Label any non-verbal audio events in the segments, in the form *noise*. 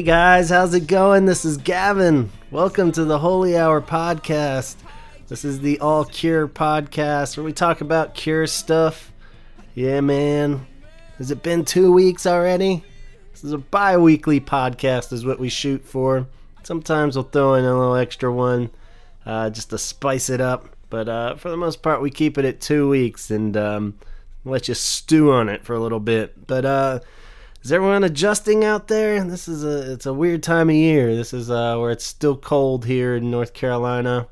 Hey guys, how's it going? This is Gavin. Welcome to the Holy Hour podcast. This is the All Cure podcast where we talk about cure stuff. Yeah, man. Has it been two weeks already? This is a bi weekly podcast, is what we shoot for. Sometimes we'll throw in a little extra one uh, just to spice it up. But uh, for the most part, we keep it at two weeks and um, let you stew on it for a little bit. But uh, is everyone adjusting out there? This is a it's a weird time of year. This is uh, where it's still cold here in North Carolina,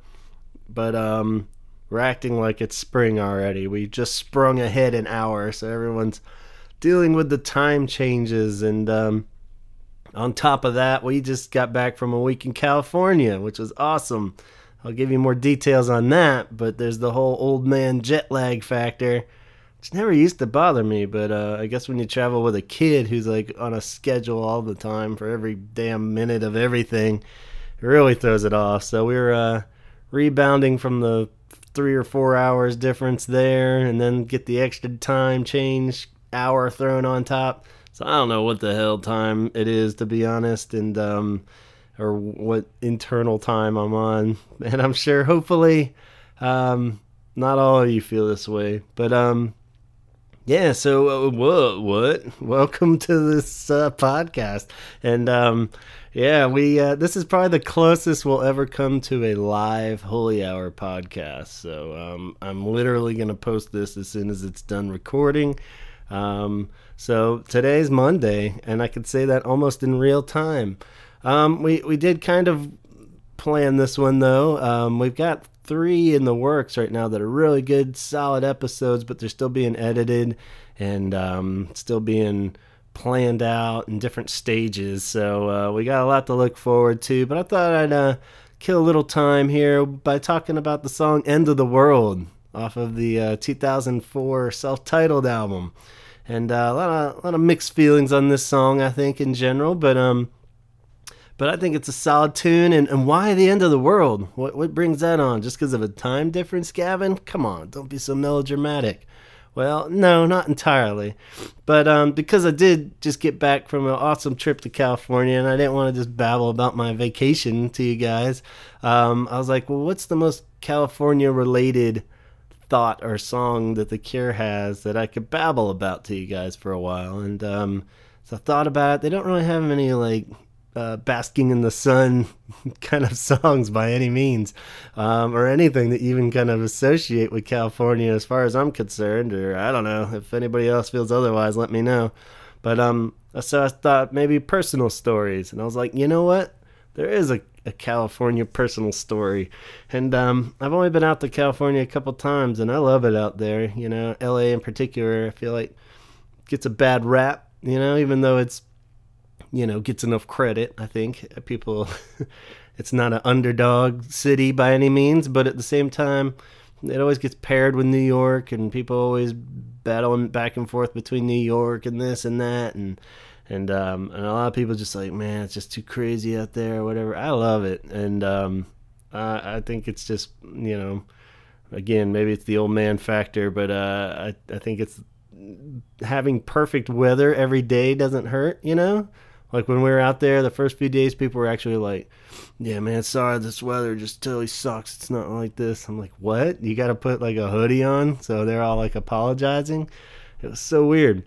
but um, we're acting like it's spring already. We just sprung ahead an hour, so everyone's dealing with the time changes. And um, on top of that, we just got back from a week in California, which was awesome. I'll give you more details on that, but there's the whole old man jet lag factor which never used to bother me, but uh, I guess when you travel with a kid who's like on a schedule all the time for every damn minute of everything, it really throws it off. So we were uh, rebounding from the three or four hours difference there, and then get the extra time change hour thrown on top. So I don't know what the hell time it is to be honest, and um, or what internal time I'm on, *laughs* and I'm sure hopefully um, not all of you feel this way, but um yeah, so uh, what? What? Welcome to this uh, podcast, and um, yeah, we uh, this is probably the closest we'll ever come to a live Holy Hour podcast. So um, I'm literally gonna post this as soon as it's done recording. Um, so today's Monday, and I could say that almost in real time. Um, we we did kind of plan this one though. Um, we've got three in the works right now that are really good, solid episodes, but they're still being edited and um, still being planned out in different stages. So uh, we got a lot to look forward to. But I thought I'd uh, kill a little time here by talking about the song "End of the World" off of the uh, 2004 self-titled album. And uh, a lot of a lot of mixed feelings on this song, I think, in general. But um, but I think it's a solid tune. And, and why the end of the world? What what brings that on? Just because of a time difference, Gavin? Come on, don't be so melodramatic. Well, no, not entirely, but um, because I did just get back from an awesome trip to California, and I didn't want to just babble about my vacation to you guys. Um, I was like, well, what's the most California-related thought or song that The Cure has that I could babble about to you guys for a while? And um, so I thought about it. They don't really have any like uh, basking in the sun *laughs* kind of songs by any means, um, or anything that you even kind of associate with California, as far as I'm concerned. Or I don't know if anybody else feels otherwise. Let me know. But um, so I thought maybe personal stories, and I was like, you know what? There is a, a California personal story, and um, I've only been out to California a couple times, and I love it out there. You know, L.A. in particular, I feel like gets a bad rap. You know, even though it's you know gets enough credit. I think people, *laughs* it's not an underdog city by any means, but at the same time, it always gets paired with New York, and people always battling back and forth between New York and this and that, and and um, and a lot of people just like, man, it's just too crazy out there, or whatever. I love it, and um, I, I think it's just you know, again, maybe it's the old man factor, but uh, I I think it's having perfect weather every day doesn't hurt, you know. Like when we were out there, the first few days, people were actually like, "Yeah, man, sorry, this weather just totally sucks. It's not like this." I'm like, "What? You got to put like a hoodie on?" So they're all like apologizing. It was so weird.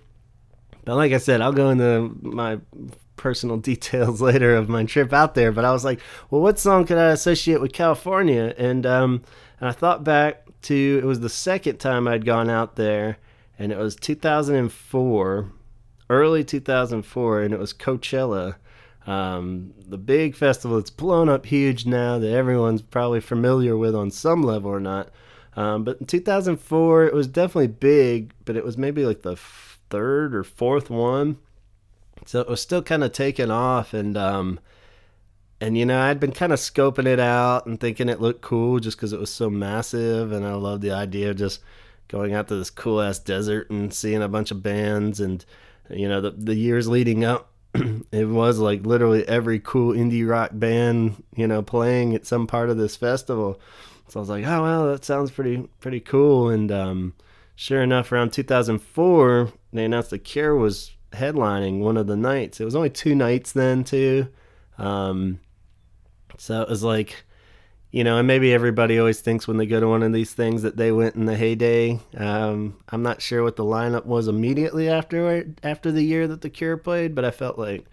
But like I said, I'll go into my personal *laughs* details later of my trip out there. But I was like, "Well, what song could I associate with California?" And um, and I thought back to it was the second time I'd gone out there, and it was 2004 early 2004, and it was Coachella. Um, the big festival that's blown up huge now that everyone's probably familiar with on some level or not. Um, but in 2004, it was definitely big, but it was maybe like the third or fourth one. So it was still kind of taking off. And, um, and you know, I'd been kind of scoping it out and thinking it looked cool just because it was so massive. And I loved the idea of just going out to this cool ass desert and seeing a bunch of bands and, you know the the years leading up *clears throat* it was like literally every cool indie rock band you know playing at some part of this festival so i was like oh well that sounds pretty pretty cool and um, sure enough around 2004 they announced the cure was headlining one of the nights. It was only two nights then too. Um, so it was like, you know, and maybe everybody always thinks when they go to one of these things that they went in the heyday. Um, I'm not sure what the lineup was immediately after after the year that the Cure played, but I felt like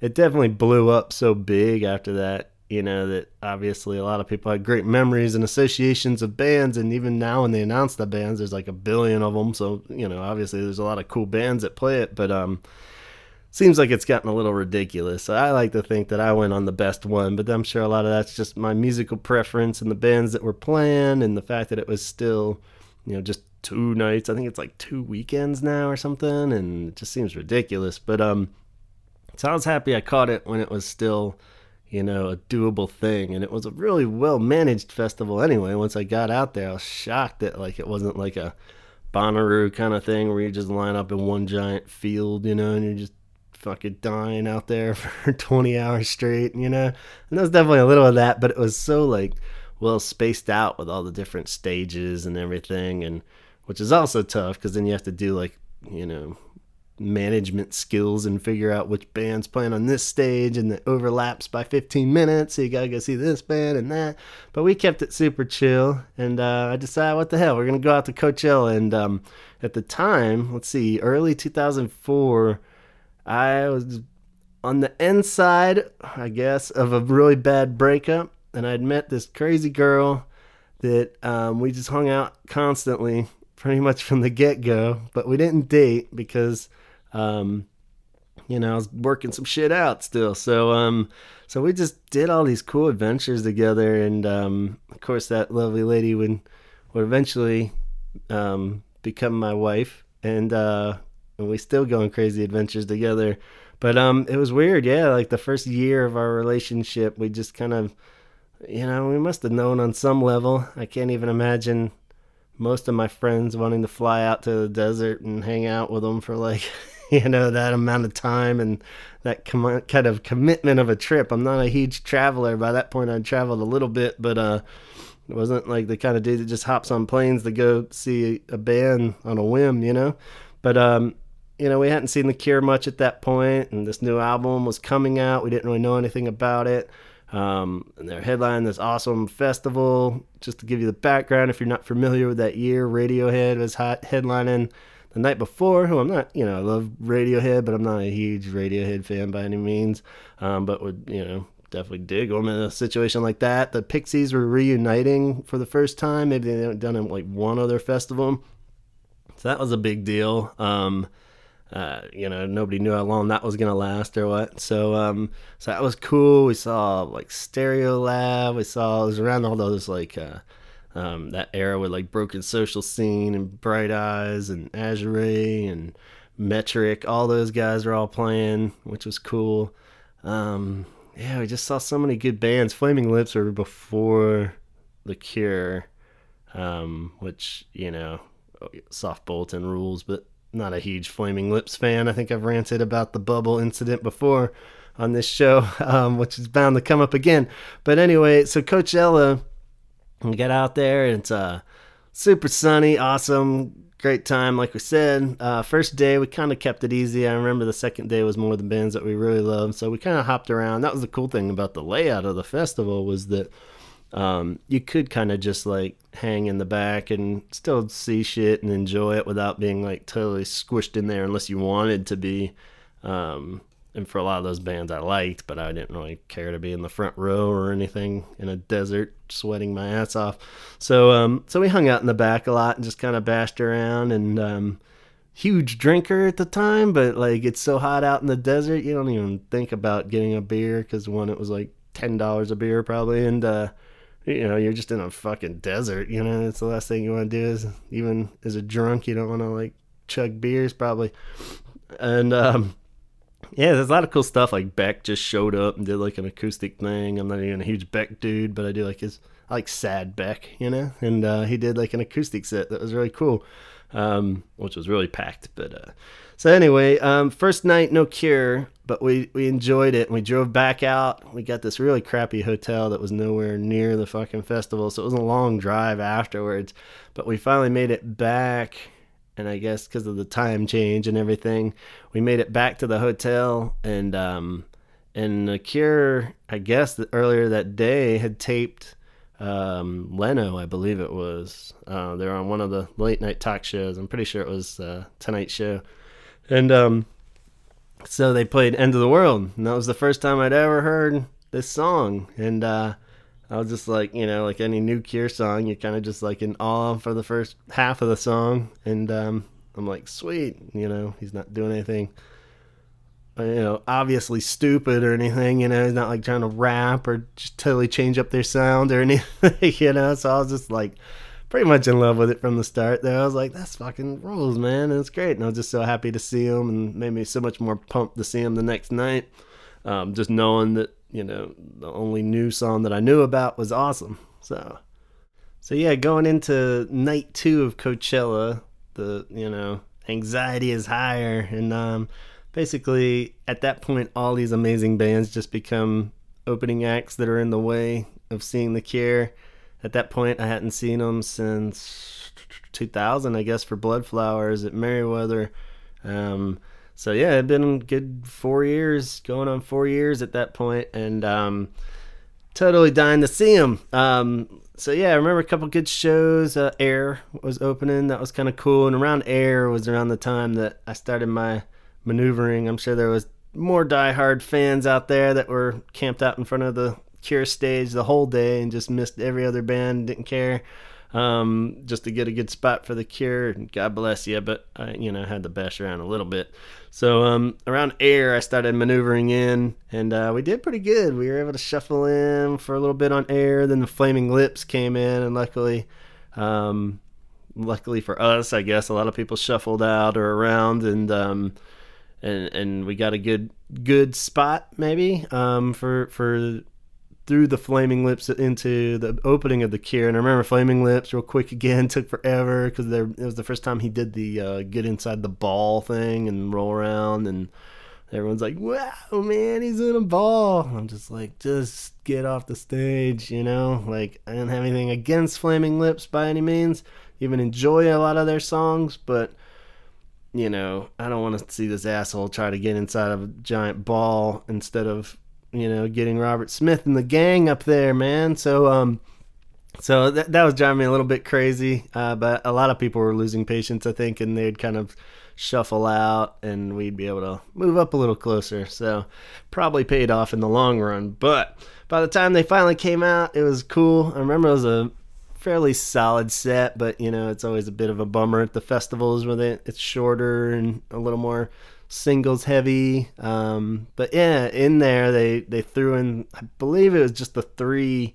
it definitely blew up so big after that. You know that obviously a lot of people had great memories and associations of bands, and even now when they announce the bands, there's like a billion of them. So you know, obviously there's a lot of cool bands that play it, but um, seems like it's gotten a little ridiculous. I like to think that I went on the best one, but I'm sure a lot of that's just my musical preference and the bands that were playing and the fact that it was still, you know, just two nights. I think it's like two weekends now or something, and it just seems ridiculous. But um, so I was happy I caught it when it was still, you know, a doable thing, and it was a really well managed festival anyway. Once I got out there, I was shocked that like it wasn't like a Bonnaroo kind of thing where you just line up in one giant field, you know, and you just fucking dying out there *laughs* for 20 hours straight, you know? And there was definitely a little of that, but it was so like well spaced out with all the different stages and everything and which is also tough because then you have to do like, you know, management skills and figure out which band's playing on this stage and it overlaps by 15 minutes so you gotta go see this band and that. But we kept it super chill and uh, i decided what the hell? We're gonna go out to coachella. And um, at the time let's see early 2004 I was on the inside, I guess, of a really bad breakup, and I'd met this crazy girl that um, we just hung out constantly, pretty much from the get go. But we didn't date because, um, you know, I was working some shit out still. So, um, so we just did all these cool adventures together, and um, of course, that lovely lady would would eventually um, become my wife, and uh, and we still go on crazy adventures together. But um, it was weird, yeah. Like the first year of our relationship, we just kind of, you know, we must have known on some level. I can't even imagine most of my friends wanting to fly out to the desert and hang out with them for like, *laughs* you know, that amount of time and that com- kind of commitment of a trip. I'm not a huge traveler. By that point, I'd traveled a little bit, but uh, it wasn't like the kind of dude that just hops on planes to go see a band on a whim, you know. But um, you know, we hadn't seen The Cure much at that point, and this new album was coming out. We didn't really know anything about it. Um, and they're headlining this awesome festival. Just to give you the background, if you're not familiar with that year, Radiohead was hot headlining the night before. Who I'm not, you know, I love Radiohead, but I'm not a huge Radiohead fan by any means. Um, but would you know definitely dig them in a situation like that. The Pixies were reuniting for the first time. Maybe they hadn't done it like one other festival, so that was a big deal. Um, uh, you know, nobody knew how long that was gonna last or what. So, um, so that was cool. We saw like Stereolab. We saw it was around all those like uh, um, that era with like Broken Social Scene and Bright Eyes and Azure and Metric. All those guys were all playing, which was cool. Um, yeah, we just saw so many good bands. Flaming Lips were before The Cure, um, which you know, soft Bulletin rules, but not a huge Flaming Lips fan. I think I've ranted about the bubble incident before on this show, *laughs* um, which is bound to come up again. But anyway, so Coachella, we get out there and it's uh, super sunny, awesome, great time. Like we said, uh, first day we kind of kept it easy. I remember the second day was more the bands that we really loved, so we kind of hopped around. That was the cool thing about the layout of the festival was that um, you could kind of just like hang in the back and still see shit and enjoy it without being like totally squished in there unless you wanted to be. Um, and for a lot of those bands I liked, but I didn't really care to be in the front row or anything in a desert sweating my ass off. So um, so we hung out in the back a lot and just kind of bashed around and um, huge drinker at the time, but like it's so hot out in the desert, you don't even think about getting a beer because one it was like ten dollars a beer probably, and uh, you know, you're just in a fucking desert, you know, it's the last thing you want to do is even as a drunk, you don't want to like chug beers probably. And, um, yeah, there's a lot of cool stuff. Like Beck just showed up and did like an acoustic thing. I'm not even a huge Beck dude, but I do like his, I like sad Beck, you know, and, uh, he did like an acoustic set that was really cool, um, which was really packed, but, uh, so anyway, um, first night, no cure, but we, we enjoyed it. And we drove back out. We got this really crappy hotel that was nowhere near the fucking festival, so it was a long drive afterwards. But we finally made it back and I guess because of the time change and everything, we made it back to the hotel, and um, and the Cure, I guess, earlier that day had taped um, Leno, I believe it was. Uh, they were on one of the late night talk shows. I'm pretty sure it was uh, Tonight Show, and um, so they played "End of the World," and that was the first time I'd ever heard this song, and uh, I was just like, you know, like any new Cure song, you're kind of just like in awe for the first half of the song, and um, I'm like, sweet, you know, he's not doing anything you know, obviously stupid or anything. You know, he's not like trying to rap or just totally change up their sound or anything. *laughs* You know, so I was just like pretty much in love with it from the start. There, I was like, that's fucking rules, man. And it's great, and I was just so happy to see him, and made me so much more pumped to see him the next night. Um, just knowing that you know the only new song that I knew about was awesome. So, so yeah, going into night two of Coachella, the you know anxiety is higher, and um basically at that point all these amazing bands just become opening acts that are in the way of seeing the cure at that point i hadn't seen them since 2000 i guess for blood flowers at merriweather um, so yeah it'd been good four years going on four years at that point and um, totally dying to see them um, so yeah i remember a couple good shows. Uh, air was opening. That was kind of cool. And around air was around the time that i started my maneuvering. I'm sure there was more diehard fans out there that were camped out in front of the Cure stage the whole day and just missed every other band, didn't care, um, just to get a good spot for the Cure. God bless you, but I, you know, had to bash around a little bit. So um, around air, I started maneuvering in, and uh, we did pretty good. We were able to shuffle in for a little bit on air. Then the Flaming Lips came in, and luckily. Um, luckily for us, I guess a lot of people shuffled out or around, and um, and and we got a good good spot maybe um, for for through the flaming lips into the opening of the cure. And i remember flaming lips real quick again *laughs* took forever because it was the first time he did the uh, get inside the ball thing and roll around. And everyone's like wow man he's in a ball. I'm just like just get off the stage you know? Like i don't have anything against flaming lips by any means. Even enjoy a lot of their songs but you know, I don't want to see this asshole try to get inside of a giant ball instead of, you know, getting Robert Smith and the gang up there, man. So, um, so that, that was driving me a little bit crazy. Uh, but a lot of people were losing patience, I think, and they'd kind of shuffle out and we'd be able to move up a little closer. So probably paid off in the long run. But by the time they finally came out, it was cool. I remember it was a fairly solid set, but you know it's always a bit of a bummer at the festivals where they, it's shorter and a little more singles heavy. Um, but yeah, in there they they threw in I believe it was just the three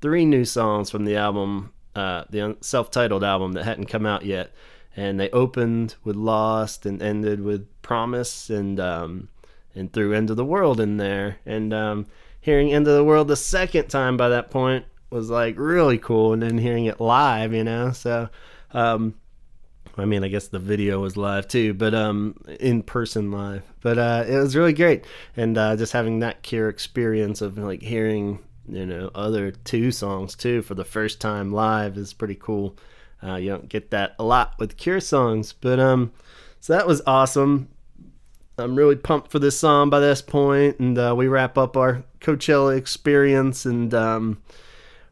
three new songs from the album, uh, the self-titled album that hadn't come out yet, and they opened with Lost and ended with Promise and um, and threw End of the World in there and. Um, hearing End of the World the second time by that point was like really cool, and then hearing it live, you know. So, um, I mean, I guess the video was live too, but um, in person live. But uh, it was really great, and uh, just having that Cure experience of like hearing you know other two songs too for the first time live is pretty cool. Uh, you don't get that a lot with Cure songs, but um, so that was awesome. I'm really pumped for this song by this point, and uh, we wrap up our Coachella experience, and um,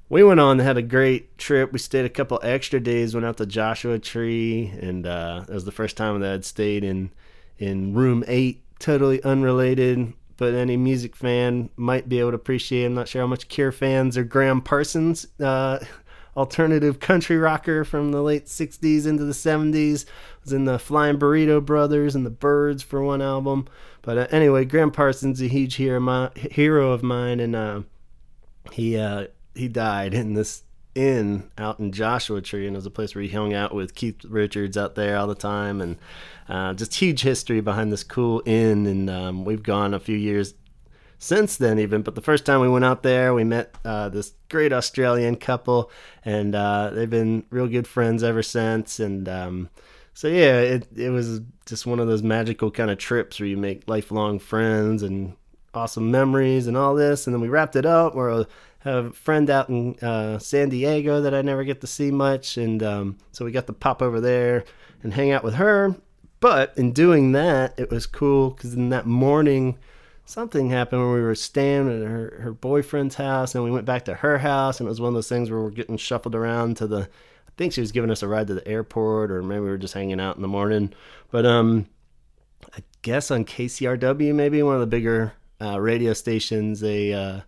we went on had a great trip. We stayed a couple extra days. Went out to Joshua Tree, and uh, that was the first time that I'd stayed in in room eight. Totally unrelated, but any music fan might be able to appreciate. I'm not sure how much Cure fans or Gram Parsons, uh, *laughs* alternative country rocker from the late '60s into the '70s. Was in the Flying Burrito Brothers and the Byrds for one album. But uh, anyway, Gram Parsons is a huge hero, my, hero of mine, and uh, he uh, he died in this inn out in Joshua Tree, and it was a place where he hung out with Keith Richards out there all the time, and uh, just huge history behind this cool inn. And um, we've gone a few years since then, even. But the first time we went out there, we met uh, this great Australian couple, and uh, they've been real good friends ever since. And um, so, yeah, it it was just one of those magical kind of trips where you make lifelong friends and awesome memories and all this. And then we wrapped it up. We're a, have a friend out in uh, San Diego that I never get to see much, and um, so we got to pop over there and hang out with her. But in doing that, it was cool because in that morning, something happened when we were staying at her, her boyfriend's house, and we went back to her house, and it was one of those things where we're getting shuffled around to the. I think she was giving us a ride to the airport, or maybe we were just hanging out in the morning. But um, I guess on KCRW, maybe one of the bigger uh, radio stations, they uh,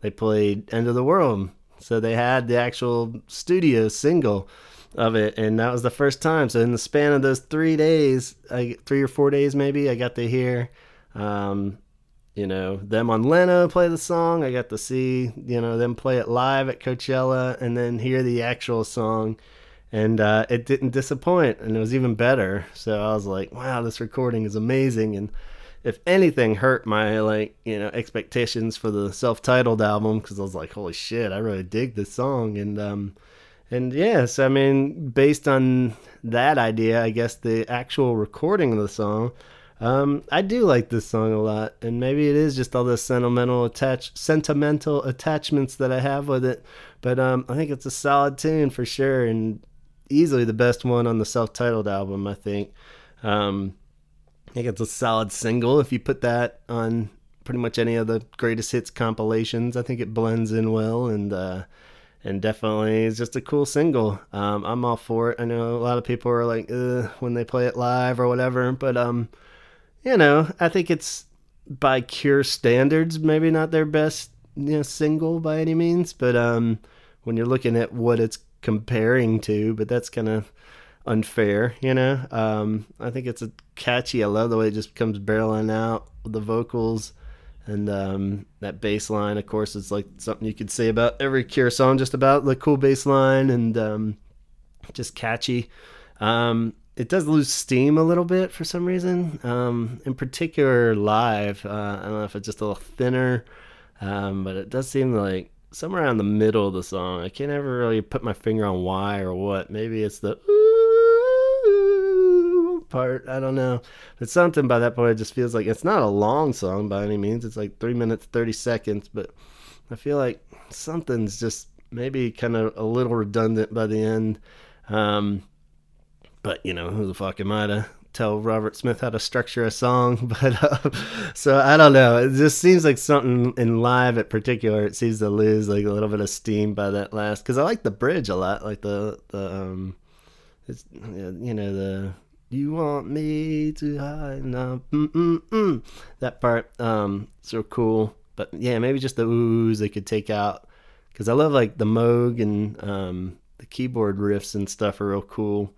they played End of the World. So they had the actual studio single of it, and that was the first time. So in the span of those three days, I, three or four days maybe, I got to hear, um, you know, them on Leno play the song. I got to see, you know, them play it live at Coachella, and then hear the actual song. And uh, it didn't disappoint, and it was even better. So I was like, "Wow, this recording is amazing!" And if anything hurt my like you know expectations for the self-titled album because I was like, holy shit, I really dig this song, and um, and yes, I mean based on that idea, I guess the actual recording of the song, um, I do like this song a lot, and maybe it is just all the sentimental attach sentimental attachments that I have with it, but um, I think it's a solid tune for sure, and easily the best one on the self-titled album, I think. Um, I think it's a solid single. If you put that on pretty much any of the greatest hits compilations, I think it blends in well and uh, and definitely is just a cool single. Um, I'm all for it. I know a lot of people are like when they play it live or whatever, but um, you know, I think it's by Cure standards, maybe not their best you know single by any means, but um, when you're looking at what it's comparing to, but that's kind of unfair, you know. Um, I think it's a catchy. I love the way it just comes barreling out with the vocals and um, that bass line. Of course, it's like something you could say about every Cure song, just about the cool bass line and um, just catchy. Um, it does lose steam a little bit for some reason. Um, in particular, live. Uh, I don't know if it's just a little thinner, um, but it does seem like somewhere around the middle of the song. I can't ever really put my finger on why or what. Maybe it's the part. I don't know. It's something by that point. It just feels like it's not a long song by any means. It's like three minutes thirty seconds, but I feel like something's just maybe kind of a little redundant by the end. Um, but you know, who the fuck am I to tell Robert Smith how to structure a song? *laughs* But uh, so I don't know. It just seems like something in live, at particular, it seems to lose like a little bit of steam by that last. Because I like the bridge a lot, like the the um, it's you know the you want me to hide now? Mm-mm-mm. That part, um, so cool. But yeah, maybe just the oohs they could take out because I love like the Moog and um, the keyboard riffs and stuff are real cool.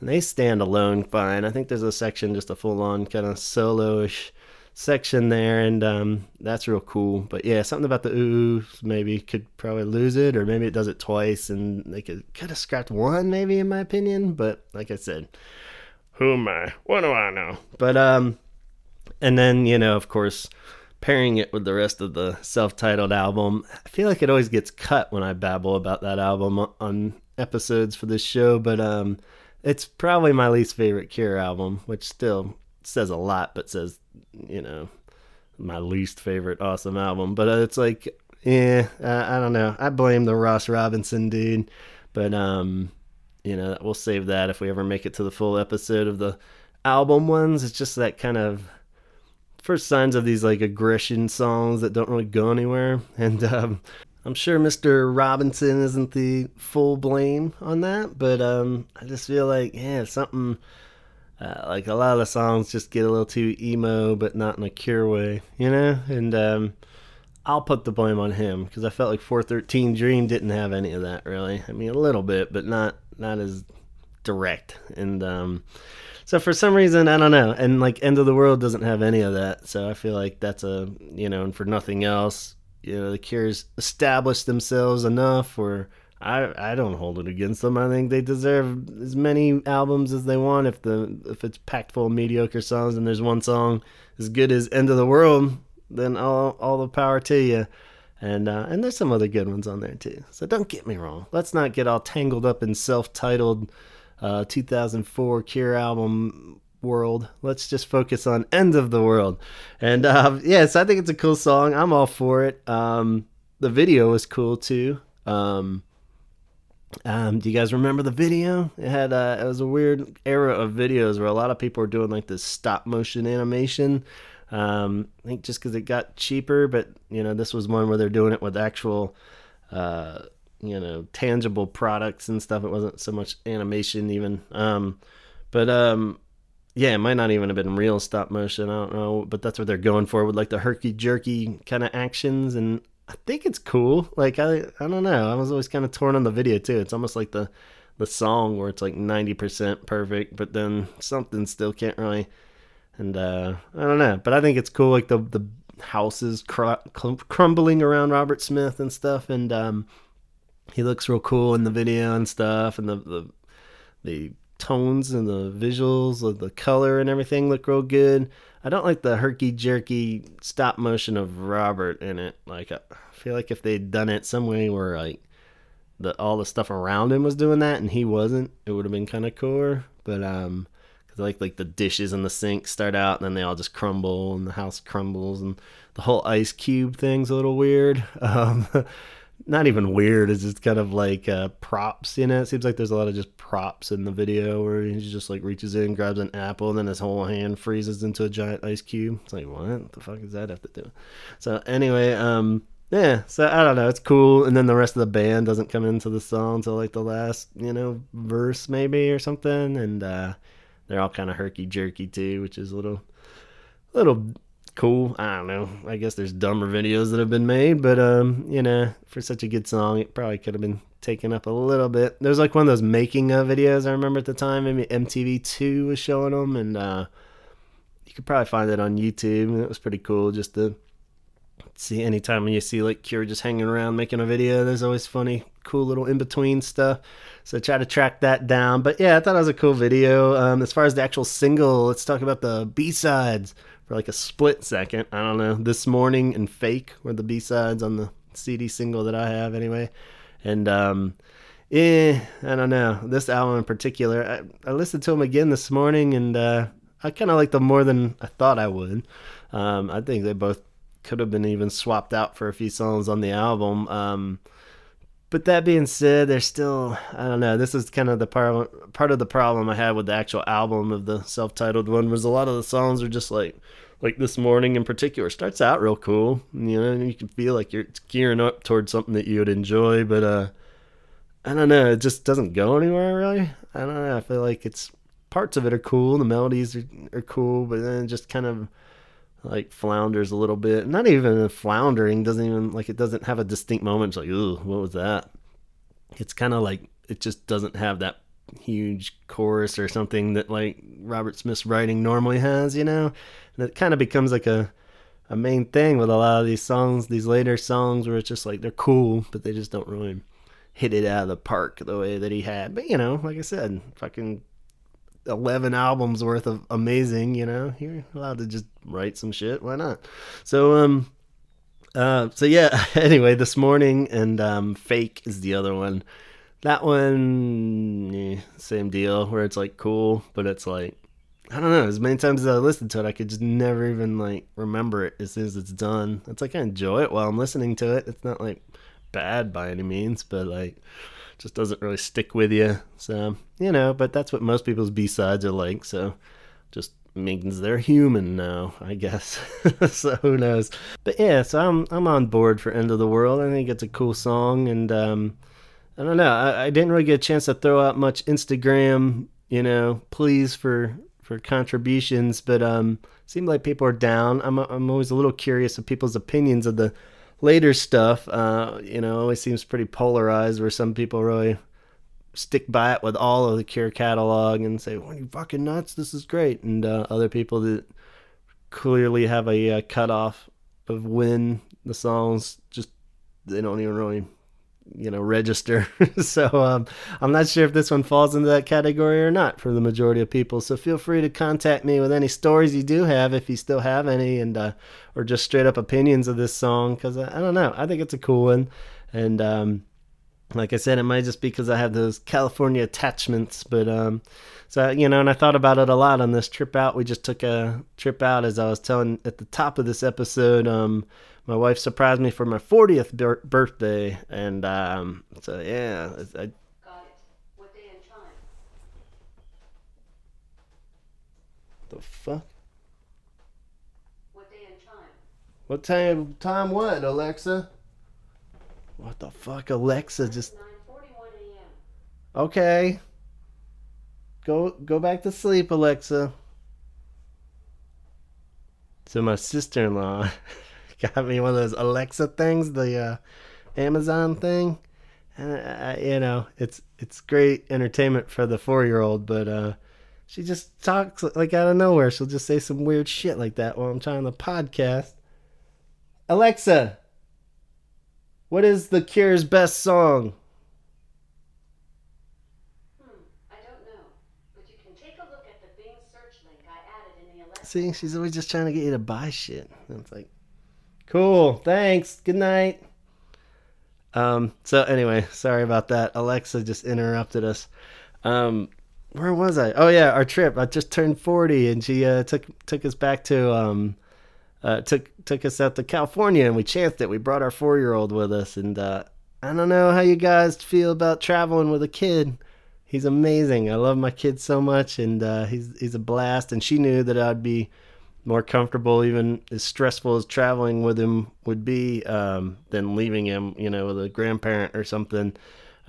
And they stand alone fine. I think there's a section, just a full on kind of solo-ish section there, and um, that's real cool. But yeah, something about the oohs maybe could probably lose it, or maybe it does it twice, and they could could have scrapped one, maybe in my opinion. But like I said, who am I? What do I know? But um, and then you know, of course, pairing it with the rest of the self-titled album, I feel like it always gets cut when I babble about that album on episodes for this show. But um, it's probably my least favorite Cure album, which still says a lot, but says you know my least favorite awesome album. But uh, it's like, yeah, uh, I don't know. I blame the Ross Robinson dude, but um you know we'll save that if we ever make it to the full episode of the album ones. It's just that kind of first signs of these like aggression songs that don't really go anywhere. *laughs* And um, i'm sure mr robinson isn't the full blame on that but um, i just feel like yeah something uh, like a lot of the songs just get a little too emo but not in a cure way you know? And um, I'll put the blame on him because I felt like 4:13 Dream didn't have any of that really. I mean, a little bit, but not not as direct. And um, so for some reason, I don't know. And like End of the World doesn't have any of that. So I feel like that's a you know, and for nothing else, you know, the Cures established themselves enough or I I don't hold it against them. I think they deserve as many albums as they want if the if it's packed full of mediocre songs and there's one song as good as End of the World, then all all the power to you and uh, and there's some other good ones on there too. So don't get me wrong. Let's not get all tangled up in self-titled uh, 2004 Cure album world. Let's just focus on end of the world. And um, yeah, so I think it's a cool song. I'm all for it. Um, the video was cool too. Um, um, do you guys remember the video? It had uh, it was a weird era of videos where a lot of people were doing like this stop motion animation. Um, I think just because it got cheaper, but you know this was one where they're doing it with actual, uh, you know, tangible products and stuff. It wasn't so much animation even. Um, but um, yeah, it might not even have been real stop motion. I don't know, but that's what they're going for with like the herky jerky kind of actions, and I think it's cool. Like I, I don't know. I was always kind of torn on the video too. It's almost like the the song where it's like ninety percent perfect, but then something still can't really. And uh, I don't know, but I think it's cool. Like the the houses cr- crumbling around Robert Smith and stuff, and um, he looks real cool in the video and stuff, and the the the tones and the visuals of the color and everything look real good. I don't like the herky jerky stop motion of Robert in it. Like I feel like if they'd done it some way where like the all the stuff around him was doing that and he wasn't, it would have been kind of cooler. But um, like like the dishes in the sink start out and then they all just crumble and the house crumbles and the whole ice cube thing's a little weird. *laughs* Um, not even weird. It's just kind of like uh, props, you know. It seems like there's a lot of just props in the video where he just like reaches in, grabs an apple, and then his whole hand freezes into a giant ice cube. It's like what the fuck does that have to do? So anyway, um, yeah. So I don't know. It's cool, and then the rest of the band doesn't come into the song until like the last, you know, verse maybe or something, and uh, they're all kind of herky jerky too, which is a little, little cool. I don't know. I guess there's dumber videos that have been made, but um, you know, for such a good song, it probably could have been taken up a little bit. There's like one of those making of videos I remember at the time. Maybe MTV2 was showing them, and uh, you could probably find it on YouTube. And it was pretty cool just to see. Anytime when you see like Cure just hanging around making a video, there's always funny, cool little in between stuff. So try to track that down. But yeah, I thought it was a cool video. Um, as far as the actual single, let's talk about the B sides for like a split second. I don't know. This morning and fake were the B sides on the CD single that I have anyway. And um, eh, I don't know. This album in particular, I, I listened to them again this morning, and uh, I kind of like them more than I thought I would. Um, I think they both could have been even swapped out for a few songs on the album. Um, but that being said, there's still I don't know. This is kind of the part part of the problem I had with the actual album of the self-titled one was a lot of the songs are just like like this morning in particular starts out real cool. You know, you can feel like you're gearing up towards something that you would enjoy, but uh, I don't know. It just doesn't go anywhere really. I don't know. I feel like it's parts of it are cool. The melodies are, are cool, but then just kind of like flounders a little bit. Not even floundering. Doesn't even like it doesn't have a distinct moment. It's like, ooh, what was that? It's kind of like it just doesn't have that huge chorus or something that like Robert Smith's writing normally has, you know? And it kind of becomes like a a main thing with a lot of these songs, these later songs where it's just like they're cool, but they just don't really hit it out of the park the way that he had. But you know, like I said, fucking 11 albums worth of amazing, you know, you're allowed to just write some shit. Why not? So, um, uh, so yeah, *laughs* anyway, this morning and, um, fake is the other one. That one, eh, same deal where it's like cool, but it's like, I don't know. As many times as I listened to it, I could just never even like remember it as soon as it's done. It's like I enjoy it while I'm listening to it. It's not like bad by any means, but like just doesn't really stick with you. So, you know, but that's what most people's B-sides are like. So, just means they're human now, I guess. *laughs* so who knows? But yeah, so I'm I'm on board for End of the World. I think it's a cool song, and um, I don't know. I, I didn't really get a chance to throw out much Instagram, you know, please for for contributions, but um, seemed like people are down. I'm I'm always a little curious of people's opinions of the later stuff, uh, you know, always seems pretty polarized where some people really stick by it with all of the Cure catalog and say, "What are you fucking nuts? This is great." And uh, other people that clearly have a uh, cutoff of when the songs just they don't even really you know register *laughs* so um, i'm not sure if this one falls into that category or not for the majority of people so feel free to contact me with any stories you do have if you still have any and uh, or just straight up opinions of this song because I, I, don't know i think it's a cool one and um, like I said, it might just be because I have those California attachments, but um, so you know, and I thought about it a lot on this trip out. We just took a trip out, as I was telling at the top of this episode. My wife surprised me for my 40th bir- birthday, and um, so yeah, I, Got it. What day and time? the fuck. What day and time? What time? Time what, Alexa? What the fuck, Alexa? Just 9:41 a.m. okay. Go go back to sleep, Alexa. So my sister-in-law *laughs* *laughs* got me one of those Alexa things, the uh, Amazon thing, and I, you know it's it's great entertainment for the four-year-old, but uh, she just talks like out of nowhere. She'll just say some weird shit like that while I'm trying to podcast. Alexa, what is the Cure's best song? Hmm. I don't know. But you can take a look at the Bing search link I added in the Alexa. See, she's always just trying to get you to buy shit. And it's like, cool, thanks, good night. Um. So anyway, sorry about that. Alexa just interrupted us. Um, where was I? Oh yeah, our trip. I just turned forty, and she uh, took took us back to um, uh, took took us out to California, and we chanced it. We brought our four year old with us, and uh, I don't know how you guys feel about traveling with a kid. He's amazing. I love my kid so much, and uh, he's he's a blast. And she knew that I'd be more comfortable, even as stressful as traveling with him would be, um, than leaving him, you know, with a grandparent or something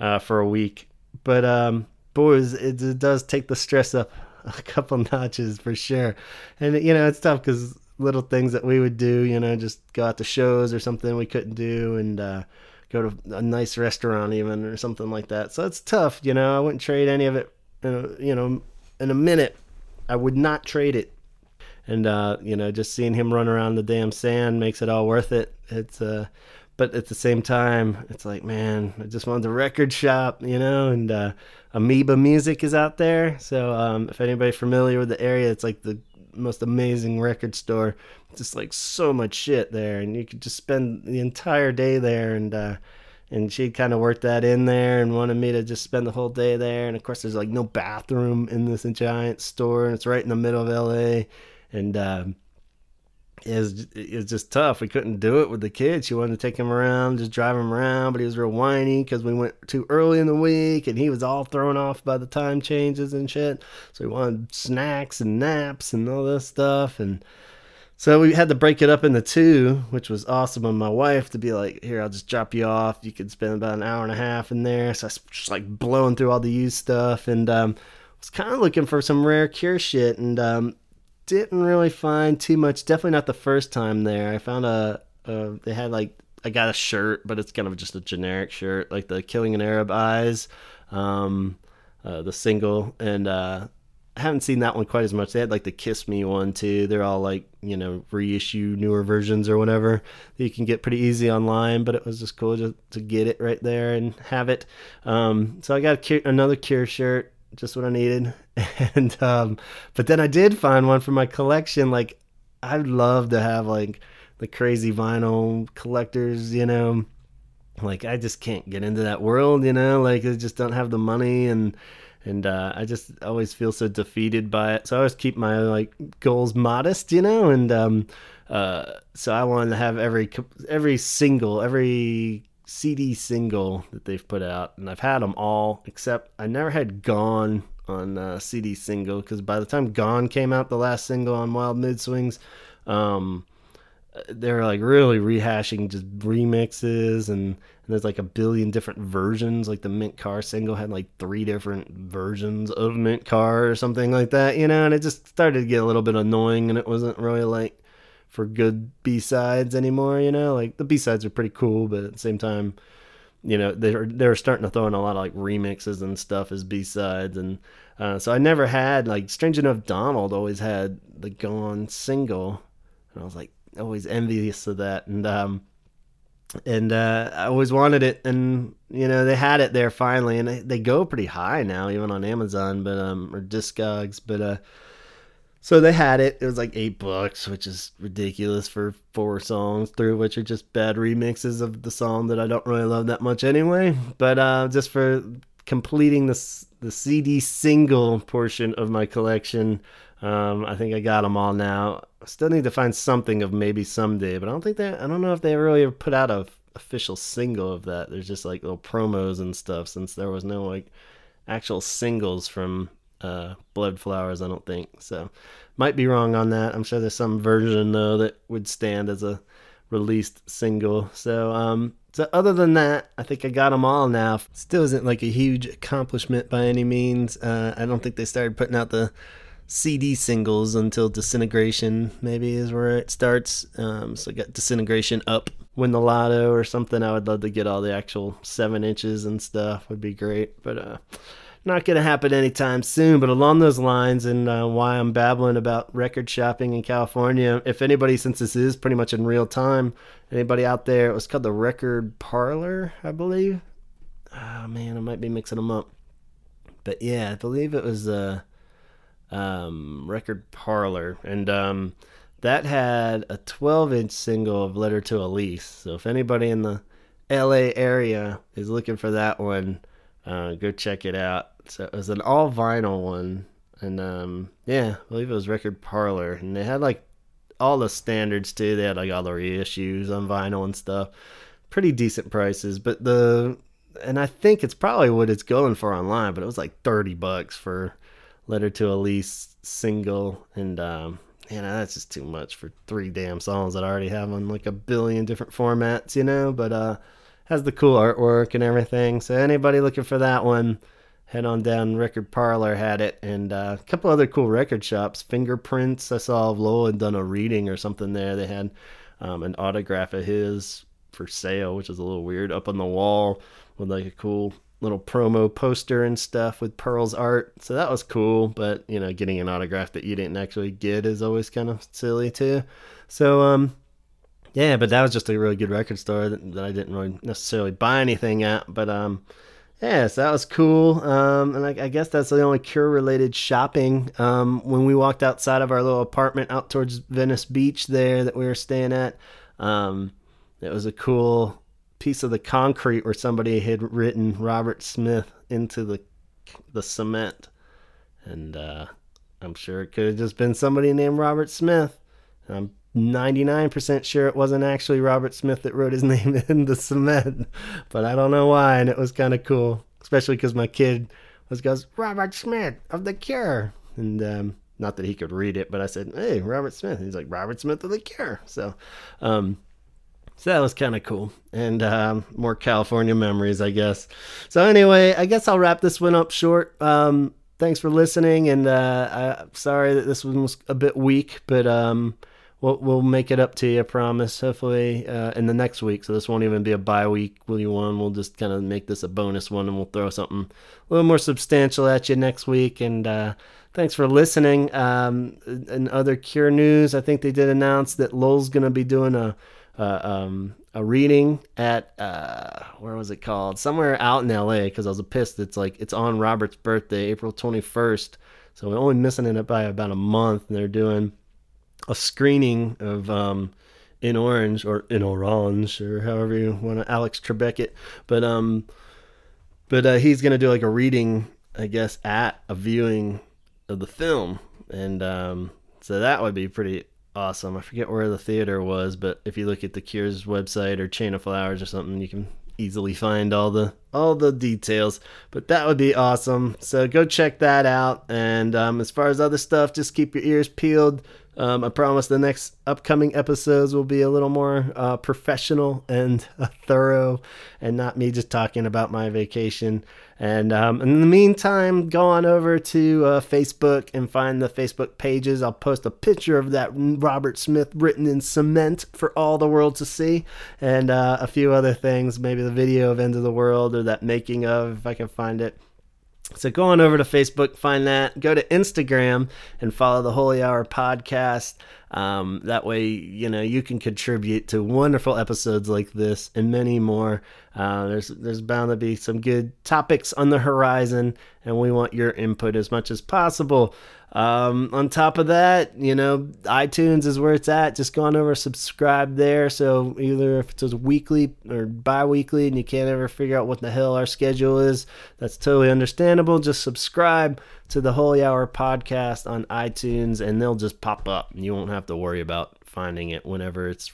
uh, for a week. But um, boys, it, it does take the stress up *laughs* a couple notches for sure. And you know, it's tough because little things that we would do, you know, just go out to shows or something we couldn't do, and uh, go to a nice restaurant even or something like that. So it's tough, you know. I wouldn't trade any of it, you know, in a minute. I would not trade it. And uh, you know, just seeing him run around the damn sand makes it all worth it. It's uh, but at the same time, it's like, man, I just wanted the record shop, you know, and uh, Amoeba Music is out there. So um, if anybody familiar with the area, it's like the most amazing record store. Just like so much shit there, and you could just spend the entire day there. And uh, and she kind of worked that in there and wanted me to just spend the whole day there. And of course, there's like no bathroom in this giant store, and it's right in the middle of LA. And um, it was, just tough. We couldn't do it with the kids. She wanted to take him around, just drive him around, but he was real whiny because we went too early in the week and he was all thrown off by the time changes and shit. So he wanted snacks and naps and all this stuff. And so we had to break it up into two, which was awesome on my wife to be like, here, I'll just drop you off. You could spend about an hour and a half in there. So I was just like blowing through all the used stuff and um, was kind of looking for some rare cure shit. And um, didn't really find too much. Definitely not the first time there. I found a, a they had like I got a shirt, but it's kind of just a generic shirt, like the Killing an Arab Eyes, um, uh, the single, and uh, I haven't seen that one quite as much. They had like the Kiss Me one too. They're all like you know reissue newer versions or whatever that you can get pretty easy online. But it was just cool to, to get it right there and have it. Um, so I got another Cure shirt just what I needed. *laughs* And um, but then I did find one for my collection. Like I'd love to have like the crazy vinyl collectors, you know. Like I just can't get into that world, you know. Like I just don't have the money and and uh, I just always feel so defeated by it. So I always keep my like goals modest, you know. And um, uh, so I wanted to have every every single, every CD single that they've put out, and I've had them all except I never had Gone on uh, CD single because by the time Gone came out, the last single on Wild Mood Swings, um, they're like really rehashing just remixes and, and, there's like a billion different versions. Like the Mint Car single had like three different versions of Mint Car or something like that, you know, and it just started to get a little bit annoying and it wasn't really like for good B sides anymore. You know, like the B sides are pretty cool, but at the same time, you know, they're they're starting to throw in a lot of like remixes and stuff as B sides, and uh, so I never had like Strange Enough. Donald always had the Gone single, and I was like always envious of that, and um, and uh, I always wanted it, and you know they had it there finally, and they, they go pretty high now, even on Amazon, but um, or Discogs, but uh So they had it. It was like eight bucks, which is ridiculous for four songs, three of which are just bad remixes of the song that I don't really love that much anyway. But uh, just for completing the the CD single portion of my collection, um, I think I got them all now. I still need to find something of maybe someday, but I don't think they. I don't know if they really put out a official single of that. There's just like little promos and stuff since there was no like actual singles from uh, Blood Flowers, I don't think. So might be wrong on that. I'm sure there's some version though that would stand as a released single. So um so other than that, I think I got them all now. Still isn't like a huge accomplishment by any means. Uh, I don't think they started putting out the CD singles until Disintegration maybe is where it starts. Um, so I got Disintegration up, win the lotto or something. I would love to get all the actual seven inches and stuff. Would be great, but uh, not going to happen anytime soon. But along those lines, and uh, why I'm babbling about record shopping in California. If anybody, since this is pretty much in real time, anybody out there, it was called the Record Parlor, I believe. Oh man, I might be mixing them up. But yeah, I believe it was uh um, Record Parlor, and um, that had a 12 inch single of Letter to Elise. So if anybody in the LA area is looking for that one, uh, go check it out. So it was an all vinyl one, and um, yeah, I believe it was Record Parlor, and they had like all the standards too. They had like all the reissues on vinyl and stuff. Pretty decent prices, but the and I think it's probably what it's going for online, but it was like 30 bucks for Letter to Elise single, and um, you know that's just too much for three damn songs that I already have on like a billion different formats, you know. But uh, has the cool artwork and everything. So anybody looking for that one, head on down. Record Parlor had it, and uh, a couple other cool record shops. Fingerprints. I saw Lowell had done a reading or something there. They had um, an autograph of his for sale, which is a little weird, up on the wall with like a cool little promo poster and stuff with Porl's art. So that was cool, but you know, getting an autograph that you didn't actually get is always kind of silly too. So um yeah, but that was just a really good record store that, that I didn't really necessarily buy anything at, but um yeah, so that was cool. Um, and I, I, guess that's the only cure related shopping. Um, when we walked outside of our little apartment out towards Venice Beach there that we were staying at, um, it was a cool piece of the concrete where somebody had written Robert Smith into the the cement, and uh, I'm sure it could have just been somebody named Robert Smith. I'm 99% sure it wasn't actually Robert Smith that wrote his *laughs* name in the cement, but I don't know why, and it was kind of cool, especially because my kid was goes Robert Smith of the Cure, and um, not that he could read it, but I said, "Hey, Robert Smith." And he's like Robert Smith of the Cure, so. Um, so that was kind of cool. And um, more California memories, I guess. So, anyway, I guess I'll wrap this one up short. Um, thanks for listening. And uh, I'm sorry that this one was a bit weak, but um, we'll, we'll make it up to you, I promise, hopefully, uh, in the next week. So, this won't even be a bye week one. We'll just kind of make this a bonus one and we'll throw something a little more substantial at you next week. And, uh, thanks for listening. Um, in other Cure news, I think they did announce that Lowell's going to be doing a uh, um, a reading at uh, where was it called? Somewhere out in LA because I was pissed. It's like it's on Robert's birthday, April 21st. So we're only missing it by about a month, and they're doing a screening of um, in orange or in orange or however you want to Alex Trebek it. But um, but uh, he's gonna do like a reading, I guess, at a viewing of the film, and um, so that would be pretty awesome. I forget where the theater was, but if you look at the Cure's website or Chain of Flowers or something, you can easily find all the all the details. But that would be awesome. So go check that out. And um, as far as other stuff, just keep your ears peeled. Um, I promise the next upcoming episodes will be a little more uh, professional and uh, thorough, and not me just talking about my vacation. And um, in the meantime, go on over to uh, Facebook and find the Facebook pages. I'll post a picture of that Robert Smith written in cement for all the world to see, and uh, a few other things, maybe the video of End of the World or that making of, if I can find it. So go on over to Facebook, find that. Go to Instagram and follow the Holy Hour podcast. Um, that way, you know you can contribute to wonderful episodes like this and many more. Uh, there's there's bound to be some good topics on the horizon, and we want your input as much as possible. Um, on top of that, you know, iTunes is where it's at. Just go on over, subscribe there. So either if it's weekly or bi-weekly and you can't ever figure out what the hell our schedule is, that's totally understandable. Just subscribe to the Holy Hour podcast on iTunes and they'll just pop up. You won't have to worry about finding it whenever it's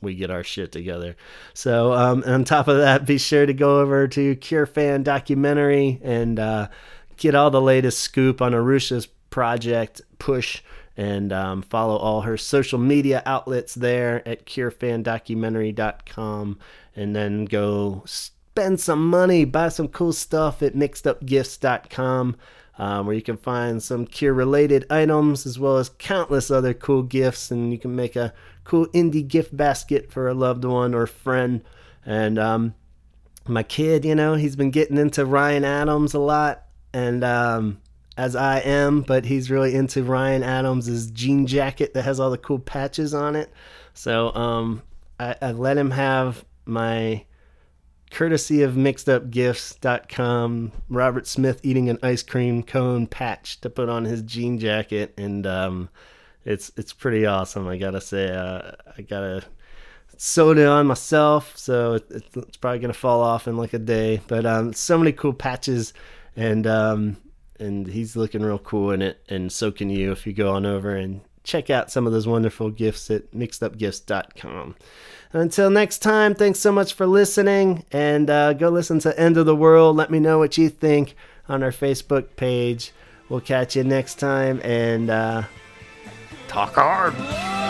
we get our shit together. So um, on top of that, be sure to go over to Cure Fan Documentary and uh, get all the latest scoop on Arusha's project push and um, follow all her social media outlets there at curefandocumentary.com and then go spend some money buy some cool stuff at mixedupgifts.com um, where you can find some cure related items as well as countless other cool gifts. And you can make a cool indie gift basket for a loved one or friend. And um, my kid you know he's been getting into ryan adams a lot. And um, as I am, but he's really into Ryan Adams' jean jacket that has all the cool patches on it. So um, I, I let him have my courtesy of mixedupgifts.com Robert Smith eating an ice cream cone patch to put on his jean jacket and um, it's it's pretty awesome I gotta say uh, I gotta sewed it on myself so it's, probably gonna fall off in like a day but um, so many cool patches and um, and he's looking real cool in it, and so can you if you go on over and check out some of those wonderful gifts at mixedupgifts.com. Until next time, thanks so much for listening, and uh, go listen to End of the World. Let me know what you think on our Facebook page. We'll catch you next time, and uh, talk hard.